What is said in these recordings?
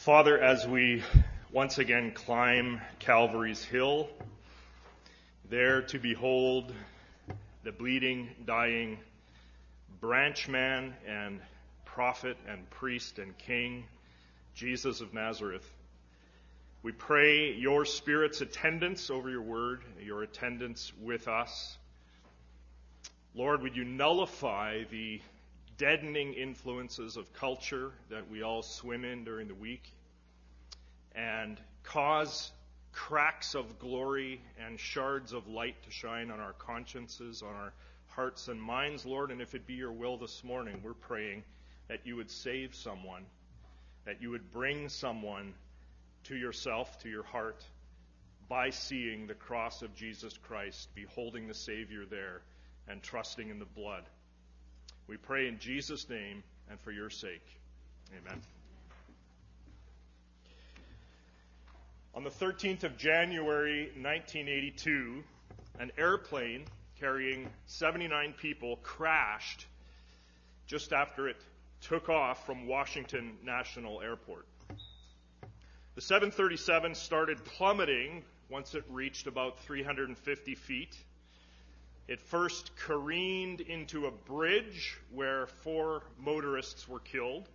Father, as we once again climb Calvary's hill, there to behold the bleeding, dying branchman and prophet and priest and king, Jesus of Nazareth, we pray your Spirit's attendance over your word, your attendance with us. Lord, would you nullify the deadening influences of culture that we all swim in during the week and cause cracks of glory and shards of light to shine on our consciences, on our hearts and minds, Lord. And if it be your will this morning, we're praying that you would save someone, that you would bring someone to yourself, to your heart, by seeing the cross of Jesus Christ, beholding the Savior there, and trusting in the blood. We pray in Jesus' name and for your sake. Amen. On the 13th of January 1982, an airplane carrying 79 people crashed just after it took off from Washington National Airport. The 737 started plummeting once it reached about 350 feet. It first careened into a bridge where four motorists were killed.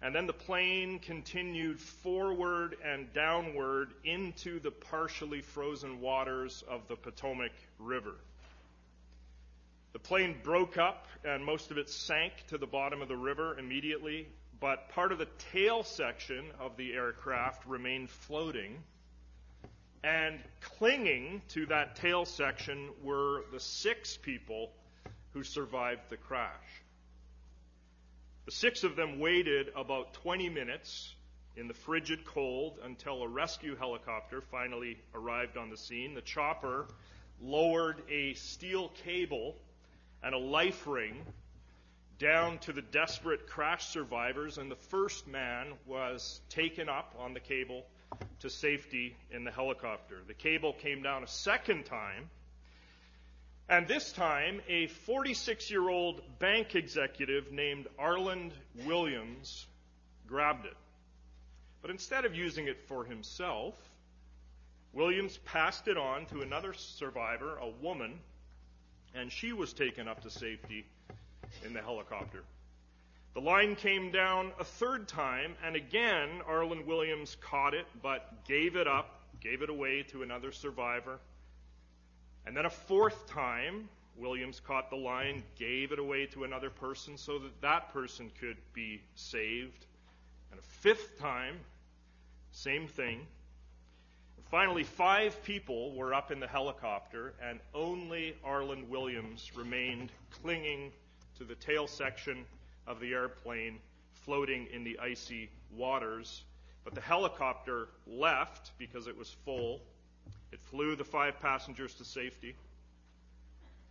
And then the plane continued forward and downward into the partially frozen waters of the Potomac River. The plane broke up and most of it sank to the bottom of the river immediately, but part of the tail section of the aircraft remained floating and clinging to that tail section were the six people who survived the crash. The six of them waited about 20 minutes in the frigid cold until a rescue helicopter finally arrived on the scene. The chopper lowered a steel cable and a life ring down to the desperate crash survivors, and the first man was taken up on the cable to safety in the helicopter. The cable came down a second time, and this time a 46 year old bank executive named Arland Williams grabbed it. But instead of using it for himself, Williams passed it on to another survivor, a woman, and she was taken up to safety in the helicopter. The line came down a third time, and again, Arland Williams caught it, but gave it up, gave it away to another survivor. And then a fourth time, Williams caught the line, gave it away to another person so that that person could be saved. And a fifth time, same thing. And finally, five people were up in the helicopter, and only Arland Williams remained clinging to the tail section of the airplane floating in the icy waters. But the helicopter left because it was full. It flew the five passengers to safety.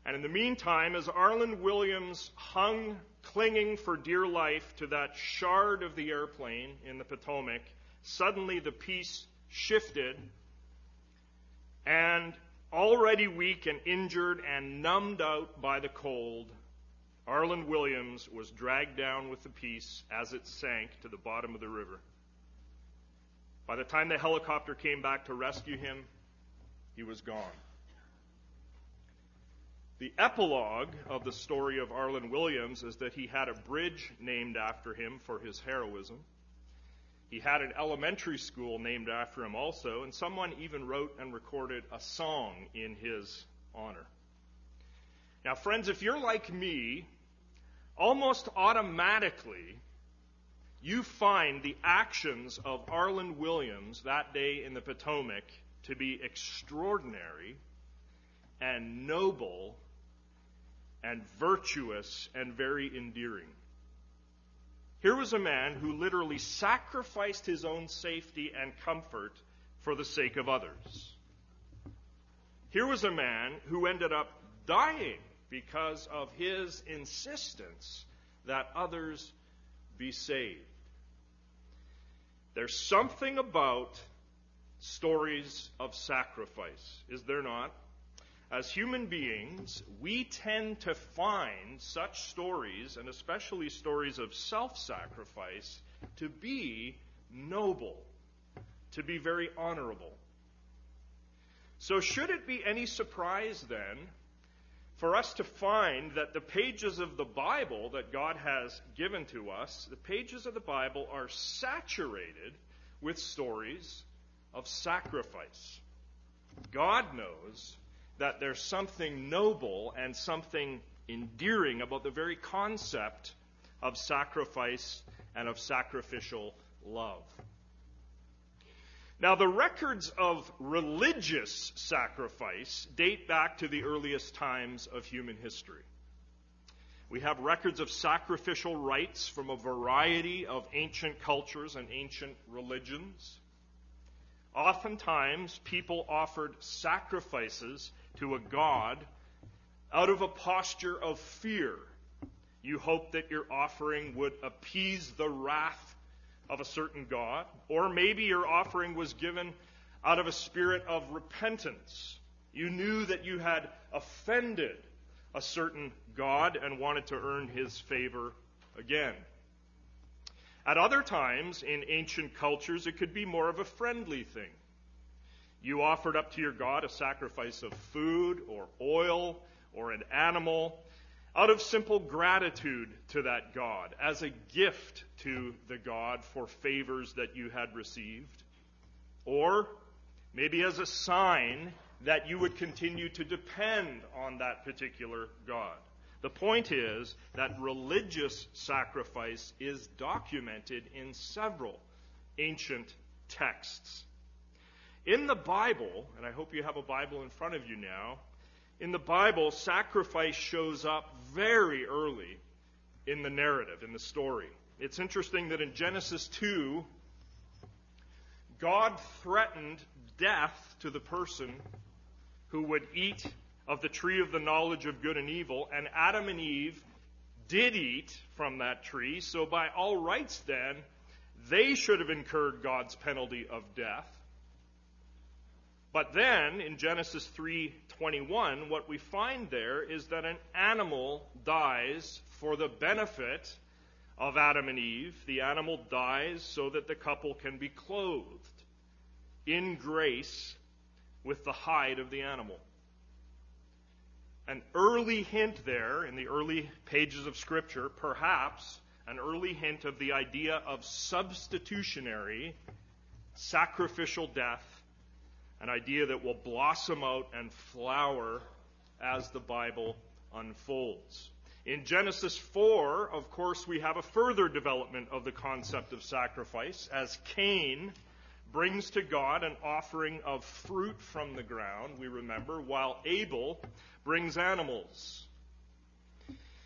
And in the meantime, as Arland Williams hung clinging for dear life to that shard of the airplane in the Potomac, suddenly the piece shifted and already weak and injured and numbed out by the cold, Arland Williams was dragged down with the piece as it sank to the bottom of the river. By the time the helicopter came back to rescue him, he was gone. The epilogue of the story of Arland Williams is that he had a bridge named after him for his heroism. He had an elementary school named after him also, and someone even wrote and recorded a song in his honor. Now, friends, if you're like me, almost automatically you find the actions of Arland Williams that day in the Potomac to be extraordinary and noble and virtuous and very endearing. Here was a man who literally sacrificed his own safety and comfort for the sake of others. Here was a man who ended up dying because of his insistence that others be saved. There's something about stories of sacrifice, is there not? As human beings, we tend to find such stories, and especially stories of self sacrifice, to be noble, to be very honorable. So, should it be any surprise then for us to find that the pages of the Bible that God has given to us, the pages of the Bible are saturated with stories of sacrifice? God knows that there's something noble and something endearing about the very concept of sacrifice and of sacrificial love. Now, the records of religious sacrifice date back to the earliest times of human history. We have records of sacrificial rites from a variety of ancient cultures and ancient religions. Oftentimes, people offered sacrifices to a god out of a posture of fear. You hope that your offering would appease the wrath of a certain God, or maybe your offering was given out of a spirit of repentance. You knew that you had offended a certain God and wanted to earn his favor again. At other times, in ancient cultures, it could be more of a friendly thing. You offered up to your God a sacrifice of food or oil or an animal out of simple gratitude to that God, as a gift to the God for favors that you had received, or maybe as a sign that you would continue to depend on that particular God. The point is that religious sacrifice is documented in several ancient texts. In the Bible, and I hope you have a Bible in front of you now, in the Bible, sacrifice shows up very early in the narrative, in the story. It's interesting that in Genesis 2, God threatened death to the person who would eat of the tree of the knowledge of good and evil, and Adam and Eve did eat from that tree, so by all rights then, they should have incurred God's penalty of death. But then in Genesis 3:21 what we find there is that an animal dies for the benefit of Adam and Eve. The animal dies so that the couple can be clothed in grace with the hide of the animal. An early hint there in the early pages of Scripture, perhaps an early hint of the idea of substitutionary sacrificial death an idea that will blossom out and flower as the Bible unfolds. In Genesis 4, of course, we have a further development of the concept of sacrifice as Cain brings to God an offering of fruit from the ground, we remember, while Abel brings animals.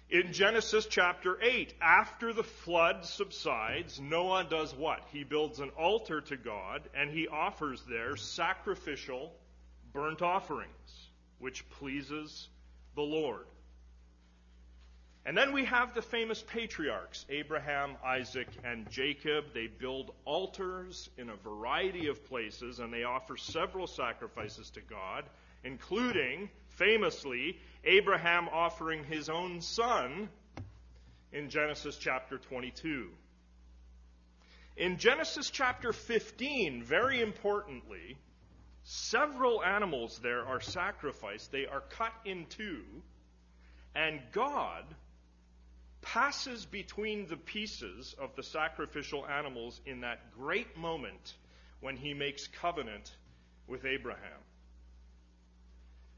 In Genesis chapter 8, after the flood subsides, Noah does what? He builds an altar to God and he offers there sacrificial burnt offerings, which pleases the Lord. And then we have the famous patriarchs, Abraham, Isaac, and Jacob. They build altars in a variety of places and they offer several sacrifices to God, including, famously, Abraham offering his own son in Genesis chapter 22. In Genesis chapter 15, very importantly, several animals there are sacrificed. They are cut in two, and God passes between the pieces of the sacrificial animals in that great moment when he makes covenant with Abraham.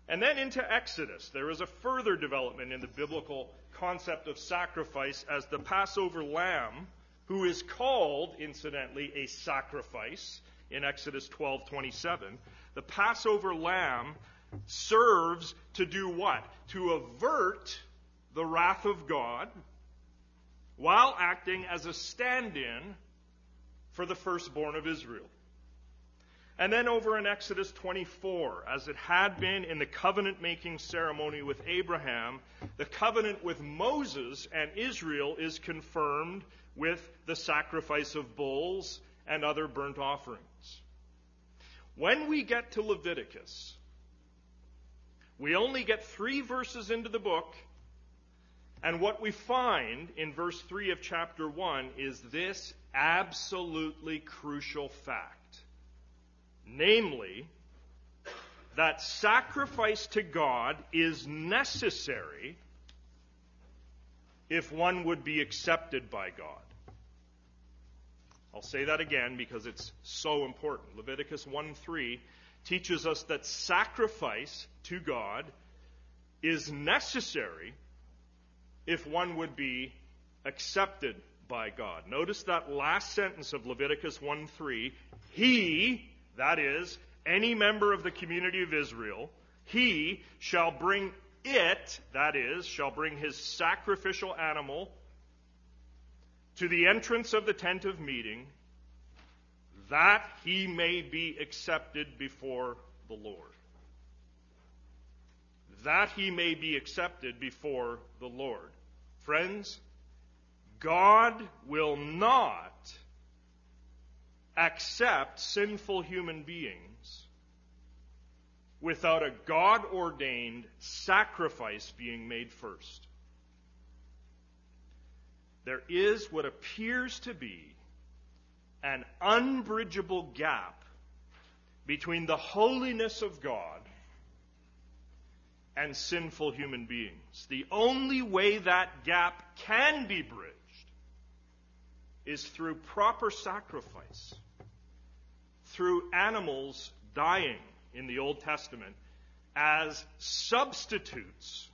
And then into Exodus, there is a further development in the biblical concept of sacrifice as the Passover lamb, who is called, incidentally, a sacrifice in Exodus 12:27. The Passover lamb serves to do what? To avert the wrath of God while acting as a stand-in for the firstborn of Israel. And then over in Exodus 24, as it had been in the covenant making ceremony with Abraham, the covenant with Moses and Israel is confirmed with the sacrifice of bulls and other burnt offerings. When we get to Leviticus, we only get three verses into the book, And what we find in verse 3 of chapter 1 is this absolutely crucial fact. Namely, that sacrifice to God is necessary if one would be accepted by God. I'll say that again because it's so important. Leviticus 1 3 teaches us that sacrifice to God is necessary if one would be accepted by God. Notice that last sentence of Leviticus 1 3. He, that is, any member of the community of Israel, he shall bring it, that is, shall bring his sacrificial animal to the entrance of the tent of meeting, that he may be accepted before the Lord. That he may be accepted before the Lord. Friends, God will not accept sinful human beings without a God ordained sacrifice being made first. There is what appears to be an unbridgeable gap between the holiness of God and sinful human beings. The only way that gap can be bridged is through proper sacrifice, through animals dying in the Old Testament as substitutes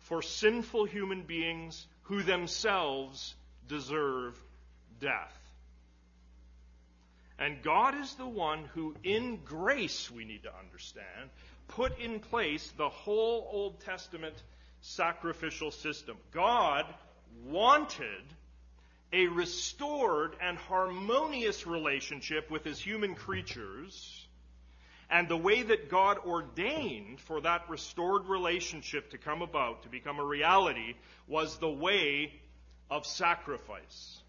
for sinful human beings who themselves deserve death. And God is the one who, in grace, we need to understand, put in place the whole Old Testament sacrificial system. God wanted a restored and harmonious relationship with his human creatures. And the way that God ordained for that restored relationship to come about, to become a reality, was the way of sacrifice.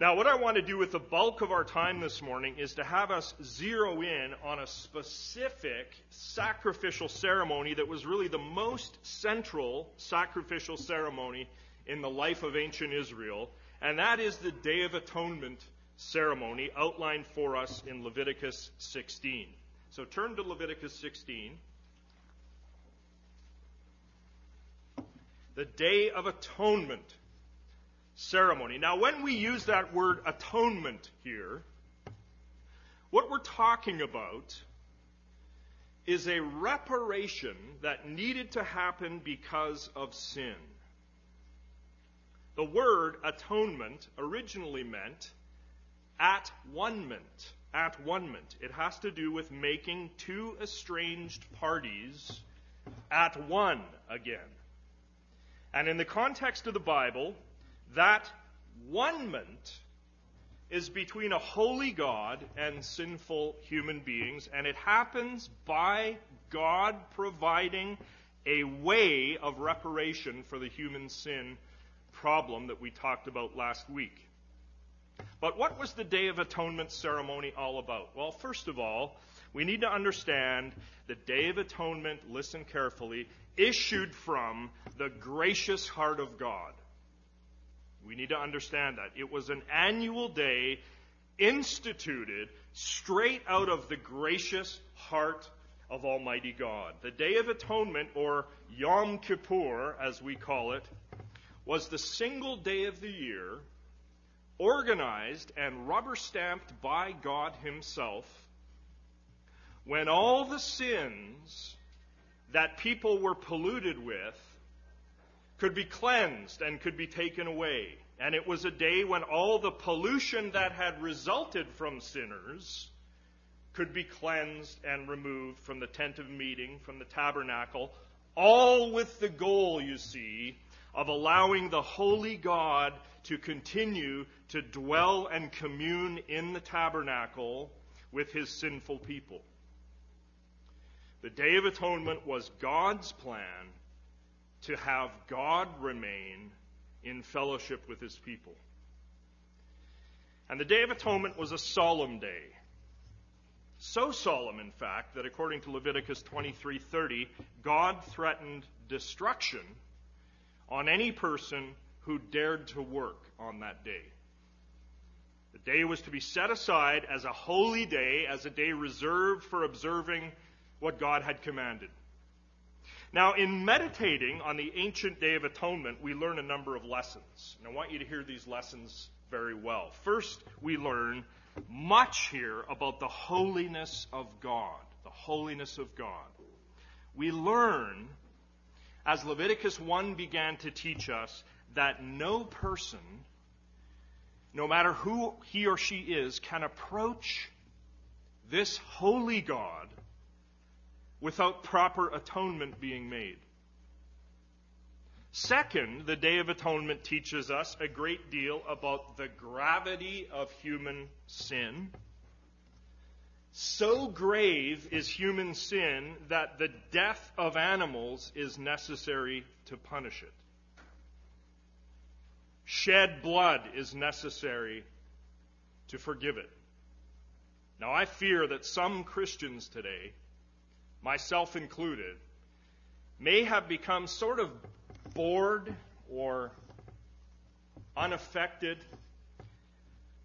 Now, what I want to do with the bulk of our time this morning is to have us zero in on a specific sacrificial ceremony that was really the most central sacrificial ceremony in the life of ancient Israel, and that is the Day of Atonement ceremony outlined for us in Leviticus 16. So turn to Leviticus 16. The Day of Atonement ceremony. Now, when we use that word atonement here, what we're talking about is a reparation that needed to happen because of sin. The word atonement originally meant at one-ment. At one-ment. It has to do with making two estranged parties at one again. And in the context of the Bible, that one-ment is between a holy God and sinful human beings, and it happens by God providing a way of reparation for the human sin problem that we talked about last week. But what was the Day of Atonement ceremony all about? Well, first of all, we need to understand the Day of Atonement, listen carefully, issued from the gracious heart of God. We need to understand that. It was an annual day instituted straight out of the gracious heart of Almighty God. The Day of Atonement, or Yom Kippur, as we call it, was the single day of the year organized and rubber stamped by God Himself when all the sins that people were polluted with could be cleansed and could be taken away. And it was a day when all the pollution that had resulted from sinners could be cleansed and removed from the tent of meeting, from the tabernacle, all with the goal, you see, of allowing the holy God to continue to dwell and commune in the tabernacle with his sinful people. The Day of Atonement was God's plan to have God remain in fellowship with his people. And the Day of Atonement was a solemn day. So solemn, in fact, that according to Leviticus 23:30, God threatened destruction on any person who dared to work on that day. The day was to be set aside as a holy day, as a day reserved for observing what God had commanded. Now, in meditating on the ancient Day of Atonement, we learn a number of lessons. And I want you to hear these lessons very well. First, we learn much here about the holiness of God. The holiness of God. We learn, as Leviticus 1 began to teach us, that no person, no matter who he or she is, can approach this holy God without proper atonement being made. Second, the Day of Atonement teaches us a great deal about the gravity of human sin. So grave is human sin that the death of animals is necessary to punish it. Shed blood is necessary to forgive it. Now, I fear that some Christians today, myself included, may have become sort of bored or unaffected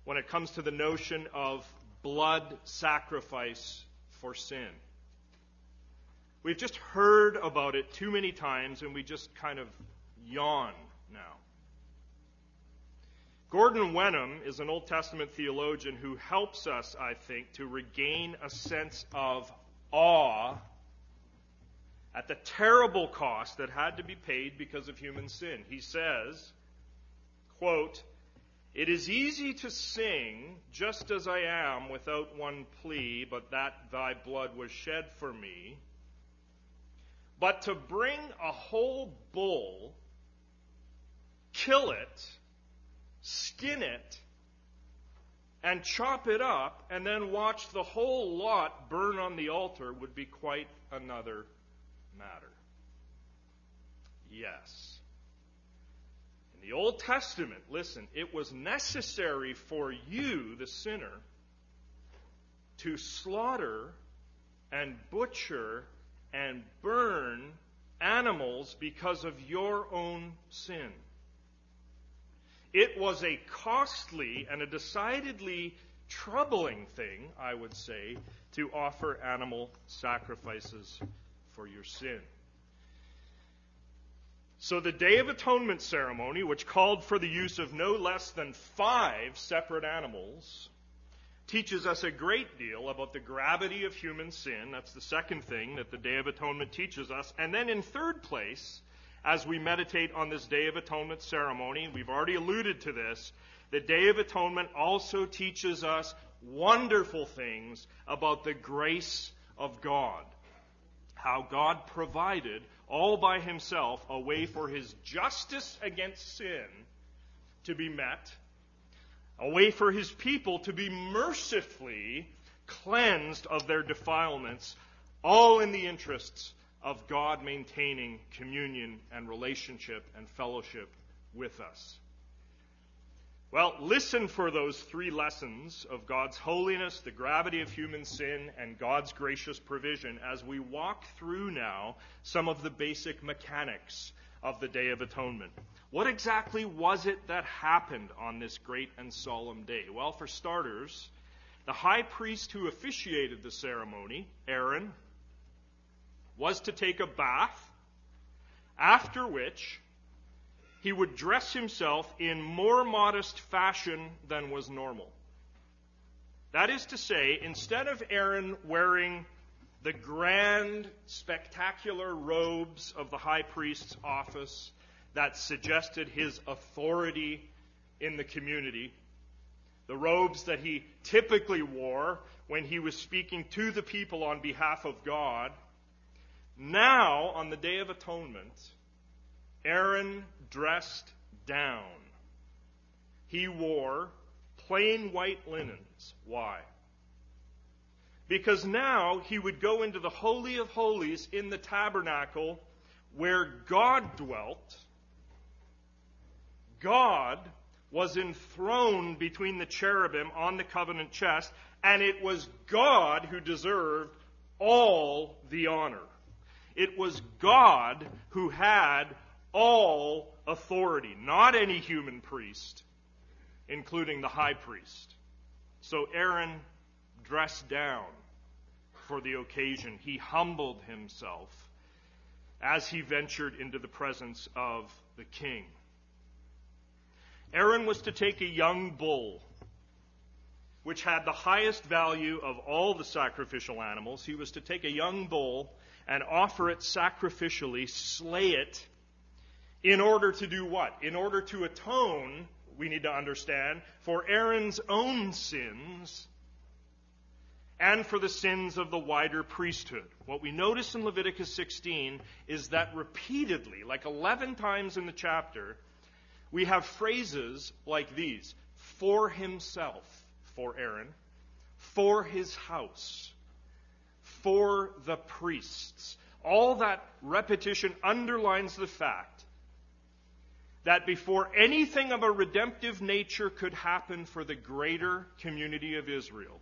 when it comes to the notion of blood sacrifice for sin. We've just heard about it too many times and we just kind of yawn now. Gordon Wenham is an Old Testament theologian who helps us, I think, to regain a sense of awe at the terrible cost that had to be paid because of human sin. He says, quote, It is easy to sing just as I am without one plea, but that thy blood was shed for me. But to bring a whole bull, kill it, skin it, and chop it up, and then watch the whole lot burn on the altar would be quite another matter? Yes. The Old Testament, listen, it was necessary for you, the sinner, to slaughter and butcher and burn animals because of your own sin. It was a costly and a decidedly troubling thing, I would say, to offer animal sacrifices for your sin. So the Day of Atonement ceremony, which called for the use of no less than five separate animals, teaches us a great deal about the gravity of human sin. That's the second thing that the Day of Atonement teaches us. And then in third place, as we meditate on this Day of Atonement ceremony, we've already alluded to this, the Day of Atonement also teaches us wonderful things about the grace of God how God provided all by himself a way for his justice against sin to be met, a way for his people to be mercifully cleansed of their defilements, all in the interests of God maintaining communion and relationship and fellowship with us. Well, listen for those three lessons of God's holiness, the gravity of human sin, and God's gracious provision as we walk through now some of the basic mechanics of the Day of Atonement. What exactly was it that happened on this great and solemn day? Well, for starters, the high priest who officiated the ceremony, Aaron, was to take a bath, after which he would dress himself in more modest fashion than was normal. That is to say, instead of Aaron wearing the grand, spectacular robes of the high priest's office that suggested his authority in the community, the robes that he typically wore when he was speaking to the people on behalf of God, now, on the Day of Atonement, Aaron dressed down. He wore plain white linens. Why? Because now he would go into the Holy of Holies in the tabernacle where God dwelt. God was enthroned between the cherubim on the covenant chest, and it was God who deserved all the honor. It was God who had all authority, not any human priest, including the high priest. So Aaron dressed down for the occasion. He humbled himself as he ventured into the presence of the king. Aaron was to take a young bull, which had the highest value of all the sacrificial animals. He was to take a young bull and offer it sacrificially, slay it, in order to do what? In order to atone, we need to understand, for Aaron's own sins and for the sins of the wider priesthood. What we notice in Leviticus 16 is that repeatedly, like 11 times in the chapter, we have phrases like these for himself, for Aaron, for his house, for the priests. All that repetition underlines the fact that before anything of a redemptive nature could happen for the greater community of Israel,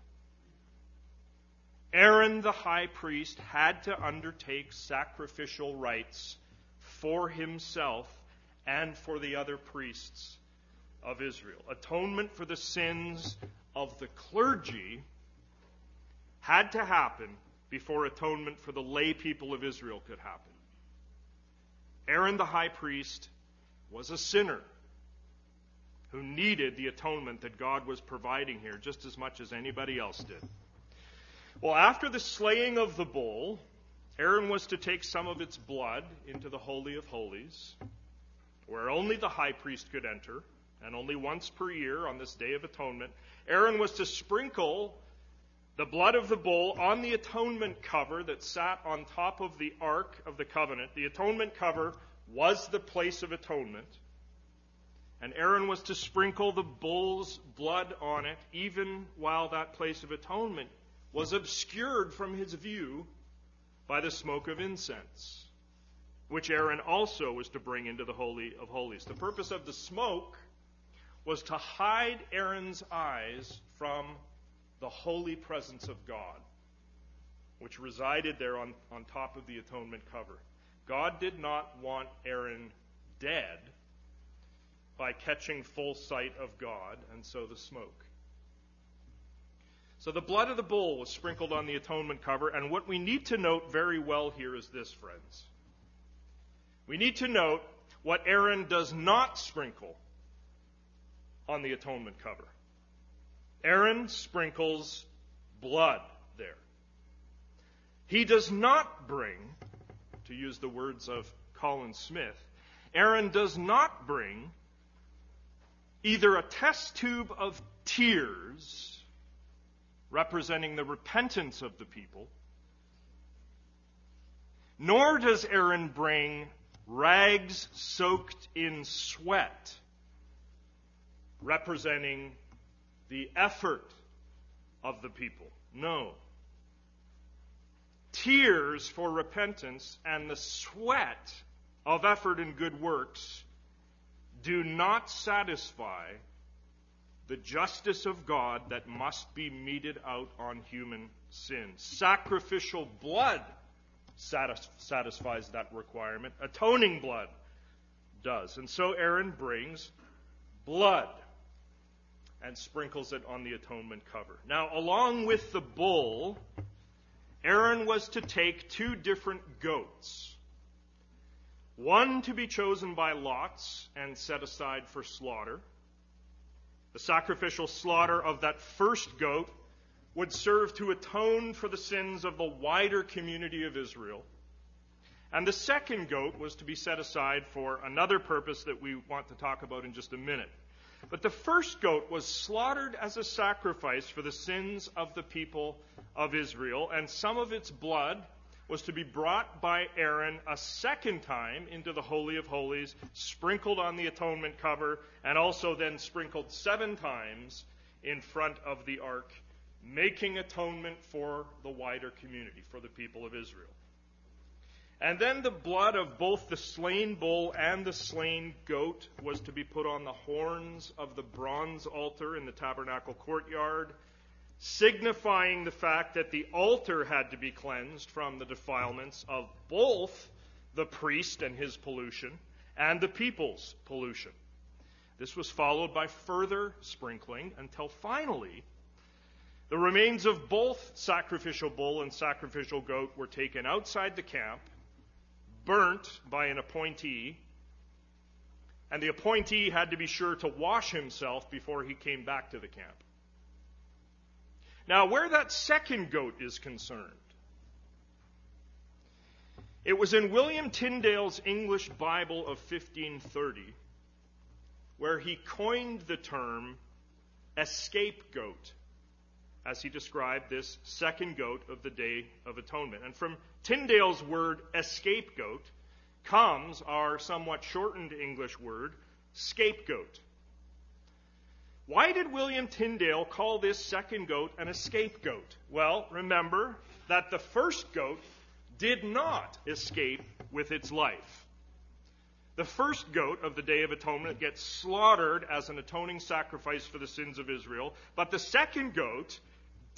Aaron the high priest had to undertake sacrificial rites for himself and for the other priests of Israel. Atonement for the sins of the clergy had to happen before atonement for the lay people of Israel could happen. Aaron the high priest was a sinner who needed the atonement that God was providing here just as much as anybody else did. Well, after the slaying of the bull, Aaron was to take some of its blood into the Holy of Holies where only the high priest could enter, and only once per year on this Day of Atonement, Aaron was to sprinkle the blood of the bull on the atonement cover that sat on top of the Ark of the Covenant. The atonement cover was the place of atonement. And Aaron was to sprinkle the bull's blood on it, even while that place of atonement was obscured from his view by the smoke of incense which Aaron also was to bring into the Holy of Holies. The purpose of the smoke was to hide Aaron's eyes from the holy presence of God, which resided there on, on top of the atonement cover. God did not want Aaron dead by catching full sight of God, and so the smoke. So the blood of the bull was sprinkled on the atonement cover, and what we need to note very well here is this, friends. We need to note what Aaron does not sprinkle on the atonement cover. Aaron sprinkles blood there. He does not bring, to use the words of Colin Smith, Aaron does not bring either a test tube of tears representing the repentance of the people, nor does Aaron bring rags soaked in sweat, representing the effort of the people. No. Tears for repentance and the sweat of effort and good works do not satisfy the justice of God that must be meted out on human sin. Sacrificial blood satisfies that requirement. Atoning blood does. And so Aaron brings blood and sprinkles it on the atonement cover. Now, along with the bull, Aaron was to take two different goats. One to be chosen by lots and set aside for slaughter. The sacrificial slaughter of that first goat would serve to atone for the sins of the wider community of Israel. And the second goat was to be set aside for another purpose that we want to talk about in just a minute. But the first goat was slaughtered as a sacrifice for the sins of the people of Israel, and some of its blood was to be brought by Aaron a second time into the Holy of Holies, sprinkled on the atonement cover, and also then sprinkled seven times in front of the ark making atonement for the wider community, for the people of Israel. And then the blood of both the slain bull and the slain goat was to be put on the horns of the bronze altar in the tabernacle courtyard, signifying the fact that the altar had to be cleansed from the defilements of both the priest and his pollution and the people's pollution. This was followed by further sprinkling until finally the remains of both sacrificial bull and sacrificial goat were taken outside the camp burnt by an appointee, and the appointee had to be sure to wash himself before he came back to the camp. Now, where that second goat is concerned, it was in William Tyndale's English Bible of 1530 where he coined the term escapegoat as he described this second goat of the Day of Atonement. And from Tyndale's word escapegoat comes our somewhat shortened English word scapegoat. Why did William Tyndale call this second goat an escapegoat? Well, remember that the first goat did not escape with its life. The first goat of the Day of Atonement gets slaughtered as an atoning sacrifice for the sins of Israel, but the second goat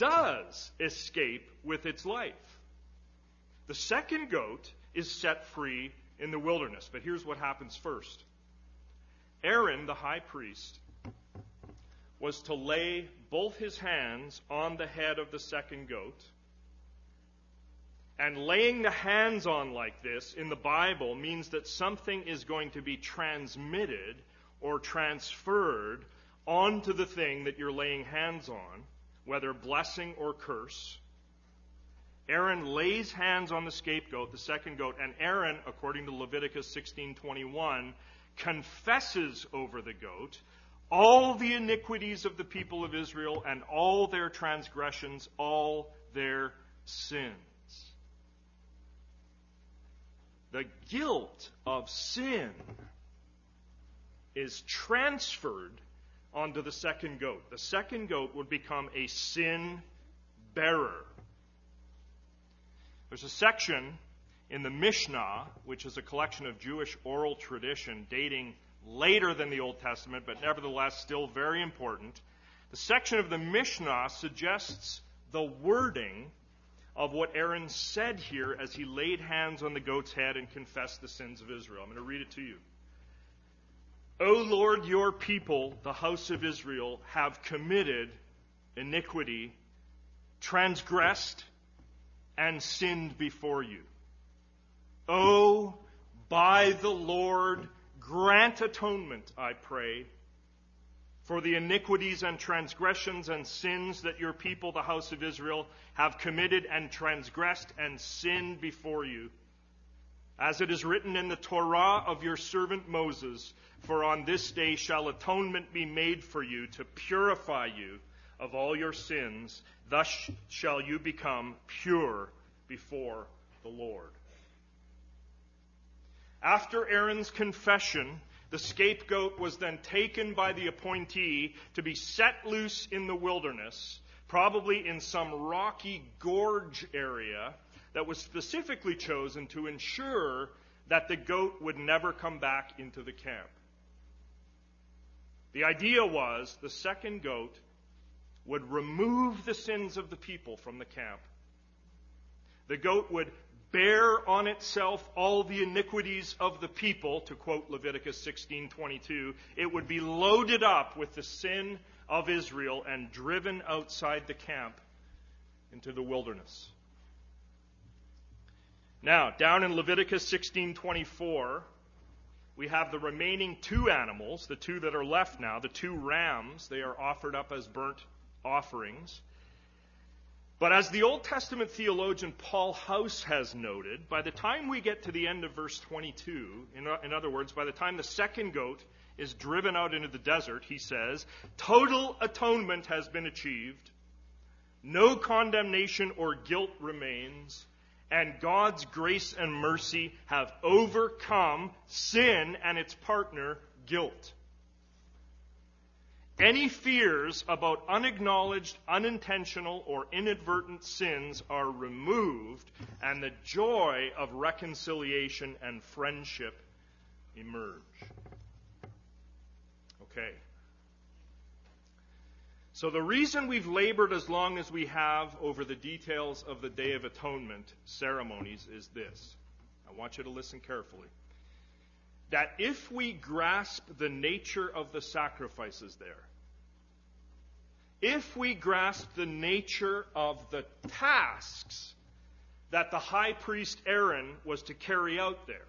does escape with its life. The second goat is set free in the wilderness. But here's what happens first Aaron, the high priest, was to lay both his hands on the head of the second goat. And laying the hands on like this in the Bible means that something is going to be transmitted or transferred onto the thing that you're laying hands on whether blessing or curse. Aaron lays hands on the scapegoat, the second goat, and Aaron, according to Leviticus 16:21, confesses over the goat all the iniquities of the people of Israel and all their transgressions, all their sins. The guilt of sin is transferred onto the second goat. The second goat would become a sin bearer. There's a section in the Mishnah, which is a collection of Jewish oral tradition dating later than the Old Testament, but nevertheless still very important. The section of the Mishnah suggests the wording of what Aaron said here as he laid hands on the goat's head and confessed the sins of Israel. I'm going to read it to you. O Lord, your people, the house of Israel, have committed iniquity, transgressed, and sinned before you. O, by the Lord, grant atonement, I pray, for the iniquities and transgressions and sins that your people, the house of Israel, have committed and transgressed and sinned before you. As it is written in the Torah of your servant Moses, for on this day shall atonement be made for you to purify you of all your sins. Thus shall you become pure before the Lord. After Aaron's confession, the scapegoat was then taken by the appointee to be set loose in the wilderness, probably in some rocky gorge area that was specifically chosen to ensure that the goat would never come back into the camp. The idea was the second goat would remove the sins of the people from the camp. The goat would bear on itself all the iniquities of the people, to quote Leviticus 16:22. It would be loaded up with the sin of Israel and driven outside the camp into the wilderness. Now, down in Leviticus 16:24, we have the remaining two animals, the two that are left now, the two rams. They are offered up as burnt offerings. But as the Old Testament theologian Paul House has noted, by the time we get to the end of verse 22, in, in other words, by the time the second goat is driven out into the desert, he says, total atonement has been achieved. No condemnation or guilt remains and God's grace and mercy have overcome sin and its partner, guilt. Any fears about unacknowledged, unintentional, or inadvertent sins are removed, and the joy of reconciliation and friendship emerge. Okay. So, the reason we've labored as long as we have over the details of the Day of Atonement ceremonies is this. I want you to listen carefully. That if we grasp the nature of the sacrifices there, if we grasp the nature of the tasks that the high priest Aaron was to carry out there,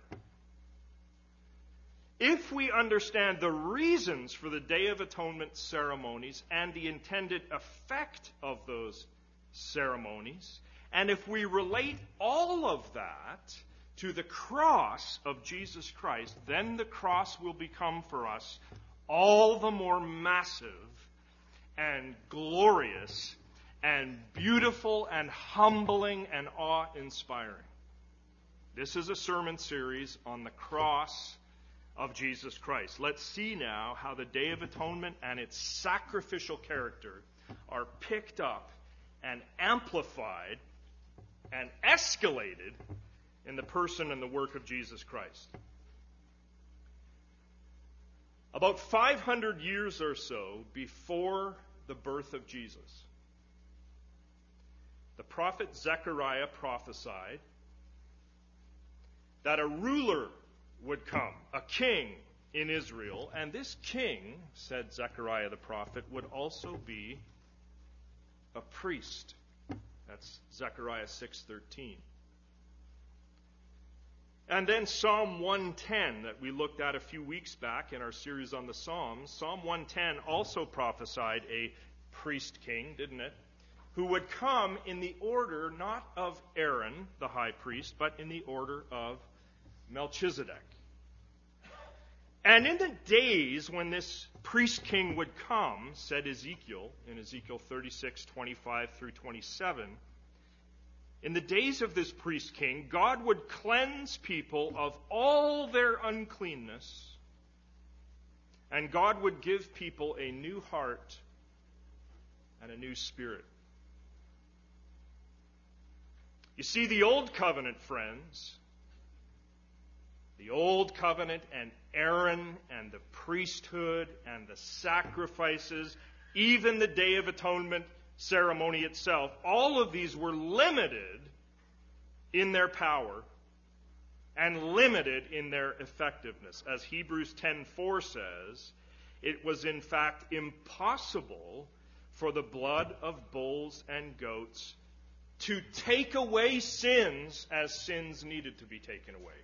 if we understand the reasons for the Day of Atonement ceremonies and the intended effect of those ceremonies, and if we relate all of that to the cross of Jesus Christ, then the cross will become for us all the more massive and glorious and beautiful and humbling and awe inspiring. This is a sermon series on the cross of Jesus Christ. Let's see now how the Day of Atonement and its sacrificial character are picked up and amplified and escalated in the person and the work of Jesus Christ. About 500 years or so before the birth of Jesus, the prophet Zechariah prophesied that a ruler would come, a king in Israel, and this king, said Zechariah the prophet, would also be a priest. That's Zechariah 6:13. And then Psalm 110 that we looked at a few weeks back in our series on the Psalms, Psalm 110 also prophesied a priest king, didn't it? Who would come in the order not of Aaron, the high priest, but in the order of Melchizedek. And in the days when this priest king would come, said Ezekiel in Ezekiel 36, 25 through 27, in the days of this priest king, God would cleanse people of all their uncleanness, and God would give people a new heart and a new spirit. You see, the old covenant, friends, the old covenant and Aaron and the priesthood and the sacrifices, even the Day of Atonement ceremony itself, all of these were limited in their power and limited in their effectiveness. As Hebrews 10:4 says, it was in fact impossible for the blood of bulls and goats to take away sins as sins needed to be taken away.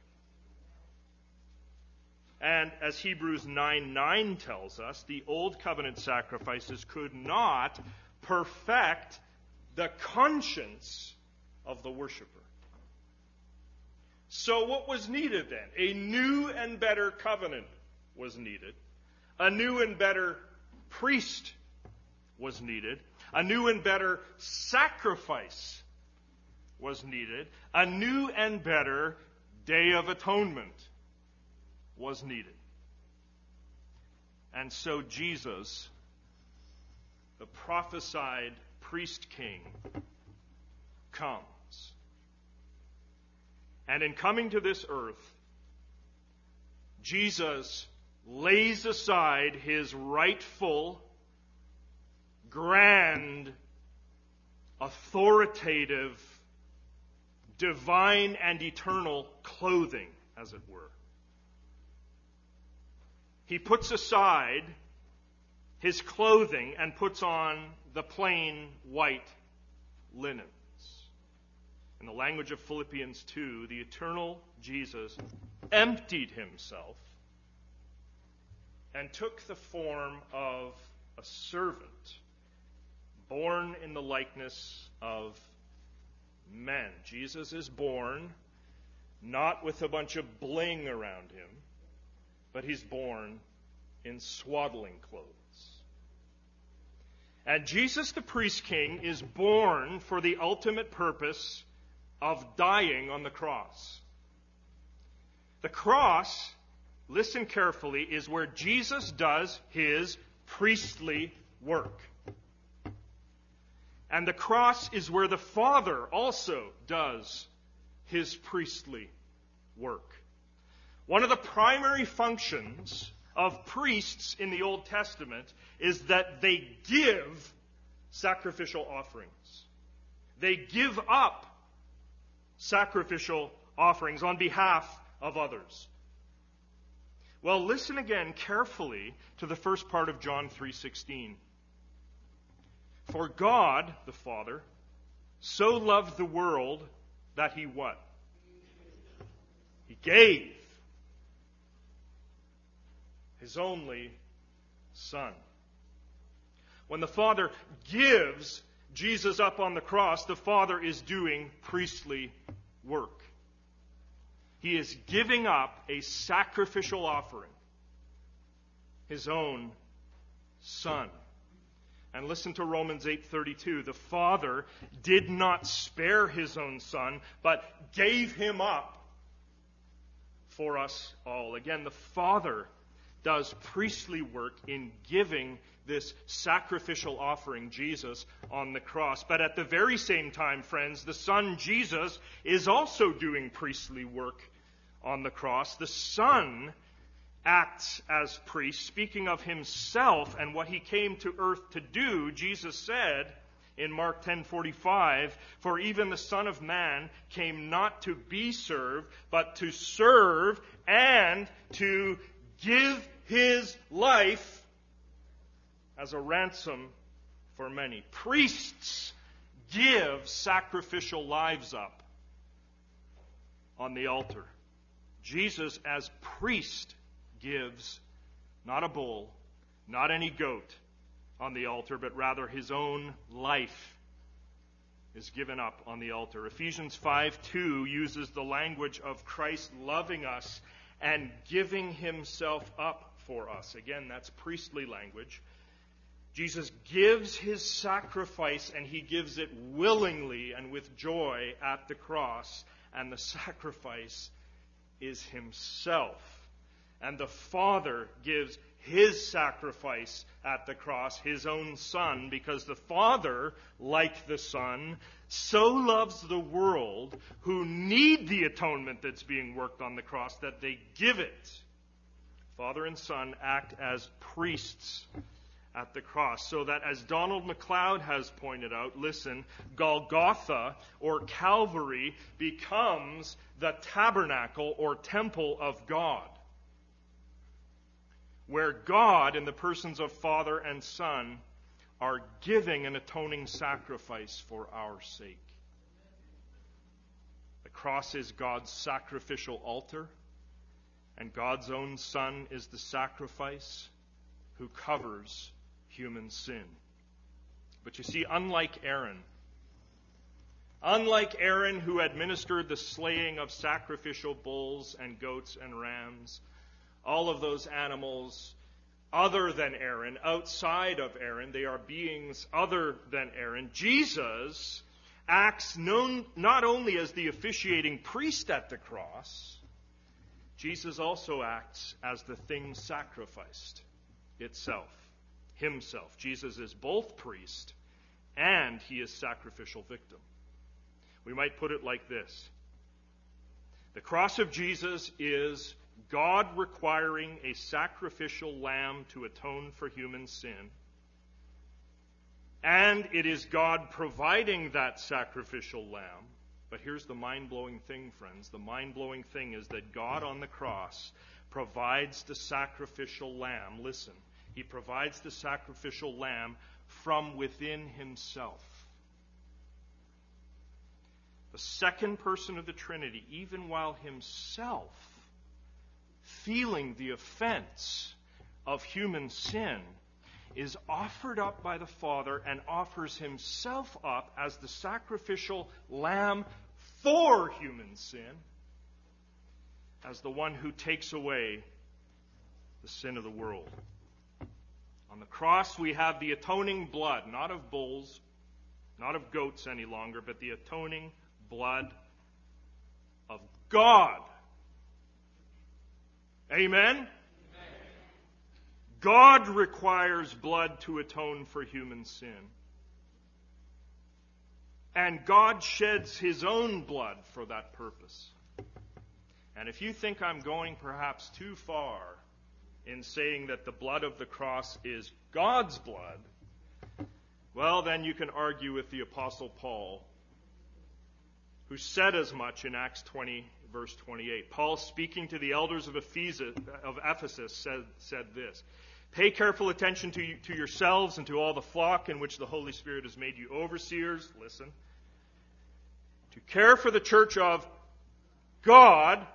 And as Hebrews 9 9 tells us, the old covenant sacrifices could not perfect the conscience of the worshiper. So, what was needed then? A new and better covenant was needed. A new and better priest was needed. A new and better sacrifice was needed. A new and better day of atonement was needed. And so Jesus, the prophesied priest king, comes. And in coming to this earth, Jesus lays aside his rightful, grand, authoritative, divine, and eternal clothing, as it were he puts aside his clothing and puts on the plain white linens. In the language of Philippians 2, the eternal Jesus emptied himself and took the form of a servant, born in the likeness of men. Jesus is born not with a bunch of bling around him but he's born in swaddling clothes. And Jesus the priest king is born for the ultimate purpose of dying on the cross. The cross, listen carefully, is where Jesus does his priestly work. And the cross is where the Father also does his priestly work. One of the primary functions of priests in the Old Testament is that they give sacrificial offerings. They give up sacrificial offerings on behalf of others. Well, listen again carefully to the first part of John 3:16. For God, the Father, so loved the world that he what? He gave his only son. When the Father gives Jesus up on the cross, the Father is doing priestly work. He is giving up a sacrificial offering, his own son. And listen to Romans 8:32. The Father did not spare his own son, but gave him up for us all. Again, the Father does priestly work in giving this sacrificial offering, Jesus, on the cross. But at the very same time, friends, the Son, Jesus, is also doing priestly work on the cross. The Son acts as priest. Speaking of himself and what he came to earth to do, Jesus said in Mark 10:45, "For even the Son of Man came not to be served, but to serve and to give his life as a ransom for many." Priests give sacrificial lives up on the altar. Jesus as priest gives not a bull, not any goat on the altar, but rather his own life is given up on the altar. Ephesians 5 2 uses the language of Christ loving us and giving himself up for us. Again, that's priestly language. Jesus gives his sacrifice and he gives it willingly and with joy at the cross, and the sacrifice is himself. And the Father gives his sacrifice at the cross, his own Son, because the Father, like the Son, so loves the world who need the atonement that's being worked on the cross that they give it. Father and Son act as priests at the cross. So that, as Donald MacLeod has pointed out, listen, Golgotha or Calvary becomes the tabernacle or temple of God where God, in the persons of Father and Son, are giving an atoning sacrifice for our sake. The cross is God's sacrificial altar, and God's own Son is the sacrifice who covers human sin. But you see, unlike Aaron, unlike Aaron who administered the slaying of sacrificial bulls and goats and rams, all of those animals other than Aaron, outside of Aaron. They are beings other than Aaron. Jesus acts known, not only as the officiating priest at the cross, Jesus also acts as the thing sacrificed itself, himself. Jesus is both priest and he is sacrificial victim. We might put it like this The cross of Jesus is God requiring a sacrificial lamb to atone for human sin. And it is God providing that sacrificial lamb. But here's the mind blowing thing, friends. The mind blowing thing is that God on the cross provides the sacrificial lamb. Listen, He provides the sacrificial lamb from within Himself. The second person of the Trinity, even while Himself feeling the offense of human sin, is offered up by the Father and offers himself up as the sacrificial lamb for human sin, as the one who takes away the sin of the world. On the cross, we have the atoning blood, not of bulls, not of goats any longer, but the atoning blood of God Amen? God requires blood to atone for human sin. And God sheds his own blood for that purpose. And if you think I'm going perhaps too far in saying that the blood of the cross is God's blood, well, then you can argue with the Apostle Paul, who said as much in Acts 20, verse 28. Paul, speaking to the elders of Ephesus, said, said this Pay careful attention to, to yourselves and to all the flock in which the Holy Spirit has made you overseers. Listen. To care for the church of God,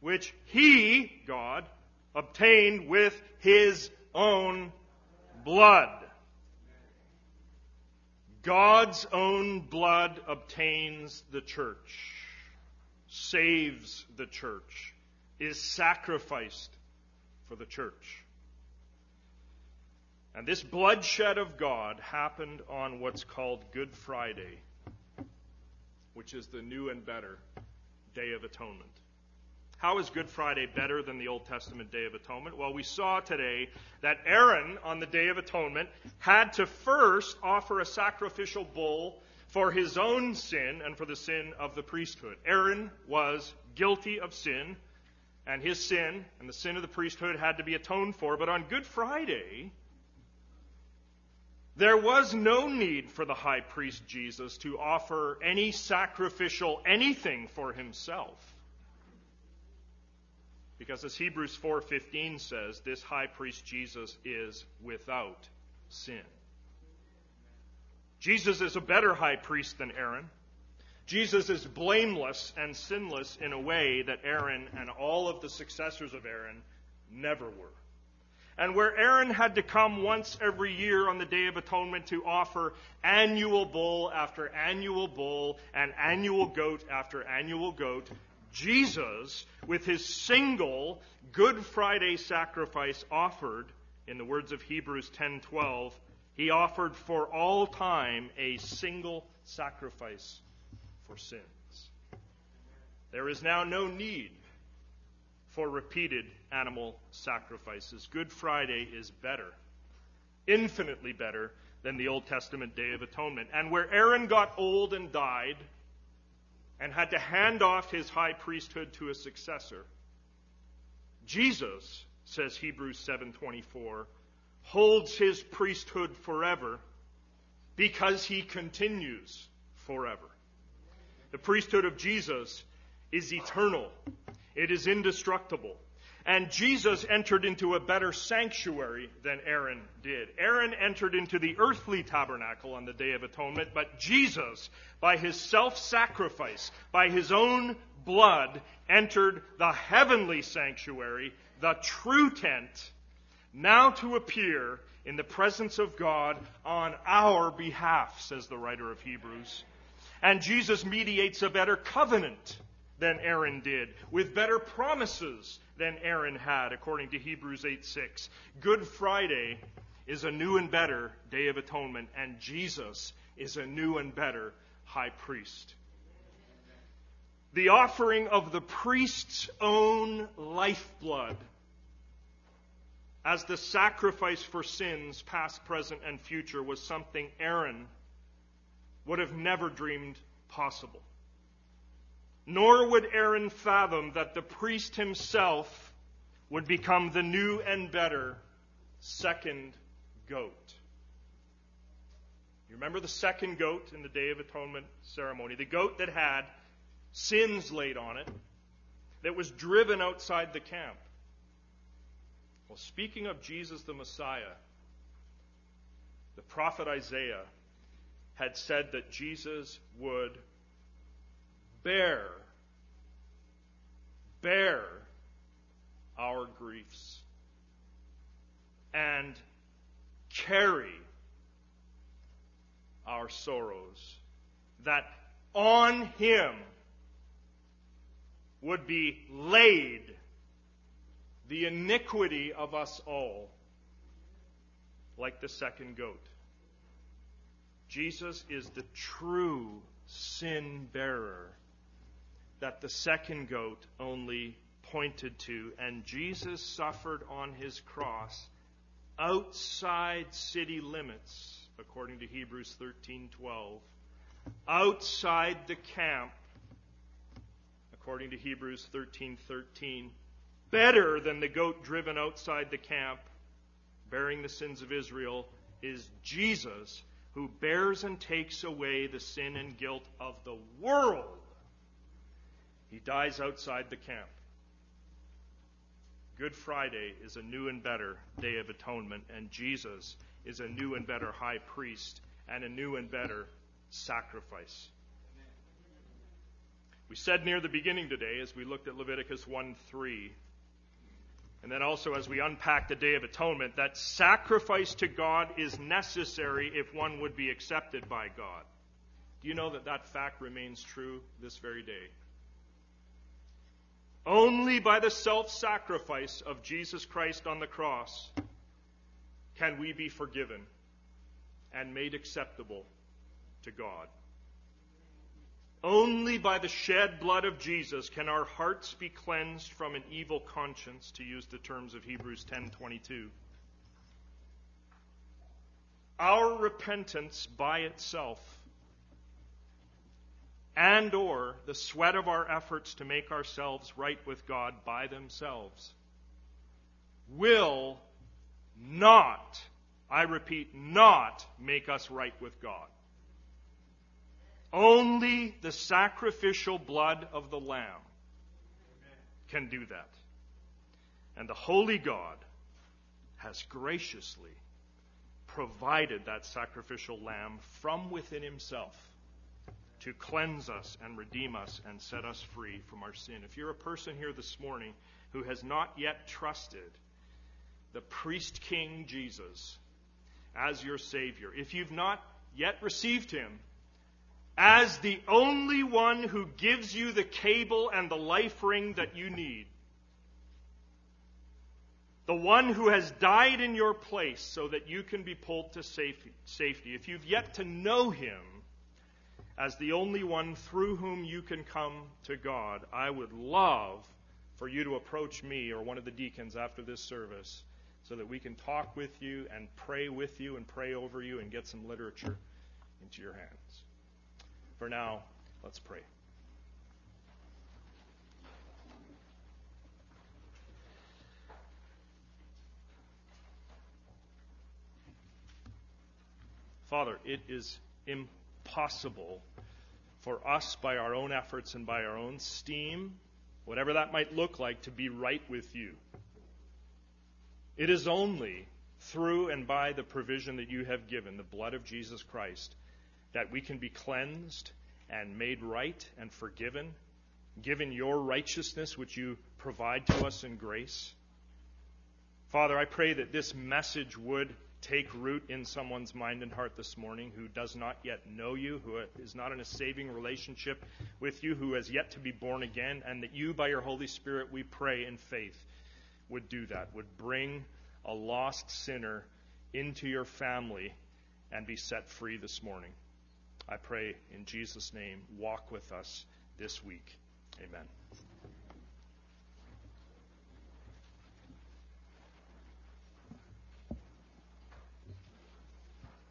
which He, God, obtained with His own blood. God's own blood obtains the church, saves the church, is sacrificed for the church. And this bloodshed of God happened on what's called Good Friday, which is the new and better Day of Atonement. How is Good Friday better than the Old Testament Day of Atonement? Well, we saw today that Aaron, on the Day of Atonement, had to first offer a sacrificial bull for his own sin and for the sin of the priesthood. Aaron was guilty of sin and his sin and the sin of the priesthood had to be atoned for. But on Good Friday, there was no need for the high priest Jesus to offer any sacrificial anything for himself. Because as Hebrews 4:15 says, this high priest Jesus is without sin. Jesus is a better high priest than Aaron. Jesus is blameless and sinless in a way that Aaron and all of the successors of Aaron never were. And where Aaron had to come once every year on the Day of Atonement to offer annual bull after annual bull and annual goat after annual goat, Jesus, with his single Good Friday sacrifice offered, in the words of Hebrews 10:12, he offered for all time a single sacrifice for sins. There is now no need for repeated animal sacrifices. Good Friday is better, infinitely better than the Old Testament Day of Atonement. And where Aaron got old and died and had to hand off his high priesthood to a successor, Jesus, says Hebrews 7:24, holds his priesthood forever because he continues forever. The priesthood of Jesus is eternal. It is indestructible. And Jesus entered into a better sanctuary than Aaron did. Aaron entered into the earthly tabernacle on the Day of Atonement, but Jesus, by his self sacrifice, by his own blood, entered the heavenly sanctuary, the true tent, now to appear in the presence of God on our behalf, says the writer of Hebrews. And Jesus mediates a better covenant than Aaron did, with better promises than Aaron had, according to Hebrews 8 6. Good Friday is a new and better day of atonement, and Jesus is a new and better high priest. The offering of the priest's own lifeblood as the sacrifice for sins, past, present, and future, was something Aaron would have never dreamed possible. Nor would Aaron fathom that the priest himself would become the new and better second goat. You remember the second goat in the Day of Atonement ceremony? The goat that had sins laid on it, that was driven outside the camp. Well, speaking of Jesus the Messiah, the prophet Isaiah had said that Jesus would bear, bear our griefs and carry our sorrows, that on him would be laid the iniquity of us all, like the second goat. Jesus is the true sin bearer that the second goat only pointed to. And Jesus suffered on his cross outside city limits, according to Hebrews 13:12. Outside the camp, according to Hebrews 13:13. Better than the goat driven outside the camp, bearing the sins of Israel, is Jesus who bears and takes away the sin and guilt of the world. He dies outside the camp. Good Friday is a new and better day of atonement, and Jesus is a new and better high priest and a new and better sacrifice. We said near the beginning today, as we looked at Leviticus 1 3, and then also as we unpack the Day of Atonement, that sacrifice to God is necessary if one would be accepted by God. Do you know that that fact remains true this very day? Only by the self sacrifice of Jesus Christ on the cross can we be forgiven and made acceptable to God. Only by the shed blood of Jesus can our hearts be cleansed from an evil conscience, to use the terms of Hebrews 10:22. Our repentance by itself and or the sweat of our efforts to make ourselves right with God by themselves will not, I repeat, not make us right with God. Only the sacrificial blood of the Lamb can do that. And the Holy God has graciously provided that sacrificial lamb from within himself to cleanse us and redeem us and set us free from our sin. If you're a person here this morning who has not yet trusted the priest king Jesus as your Savior, if you've not yet received him as the only one who gives you the cable and the life ring that you need, the one who has died in your place so that you can be pulled to safety, if you've yet to know him, as the only one through whom you can come to God, I would love for you to approach me or one of the deacons after this service so that we can talk with you and pray with you and pray over you and get some literature into your hands. For now, let's pray. Father, it is impossible for us by our own efforts and by our own steam, whatever that might look like, to be right with you. It is only through and by the provision that you have given, the blood of Jesus Christ, that we can be cleansed and made right and forgiven, given your righteousness which you provide to us in grace. Father, I pray that this message would take root in someone's mind and heart this morning who does not yet know you, who is not in a saving relationship with you, who has yet to be born again, and that you, by your Holy Spirit, we pray in faith, would do that, would bring a lost sinner into your family and be set free this morning. I pray in Jesus' name, walk with us this week. Amen.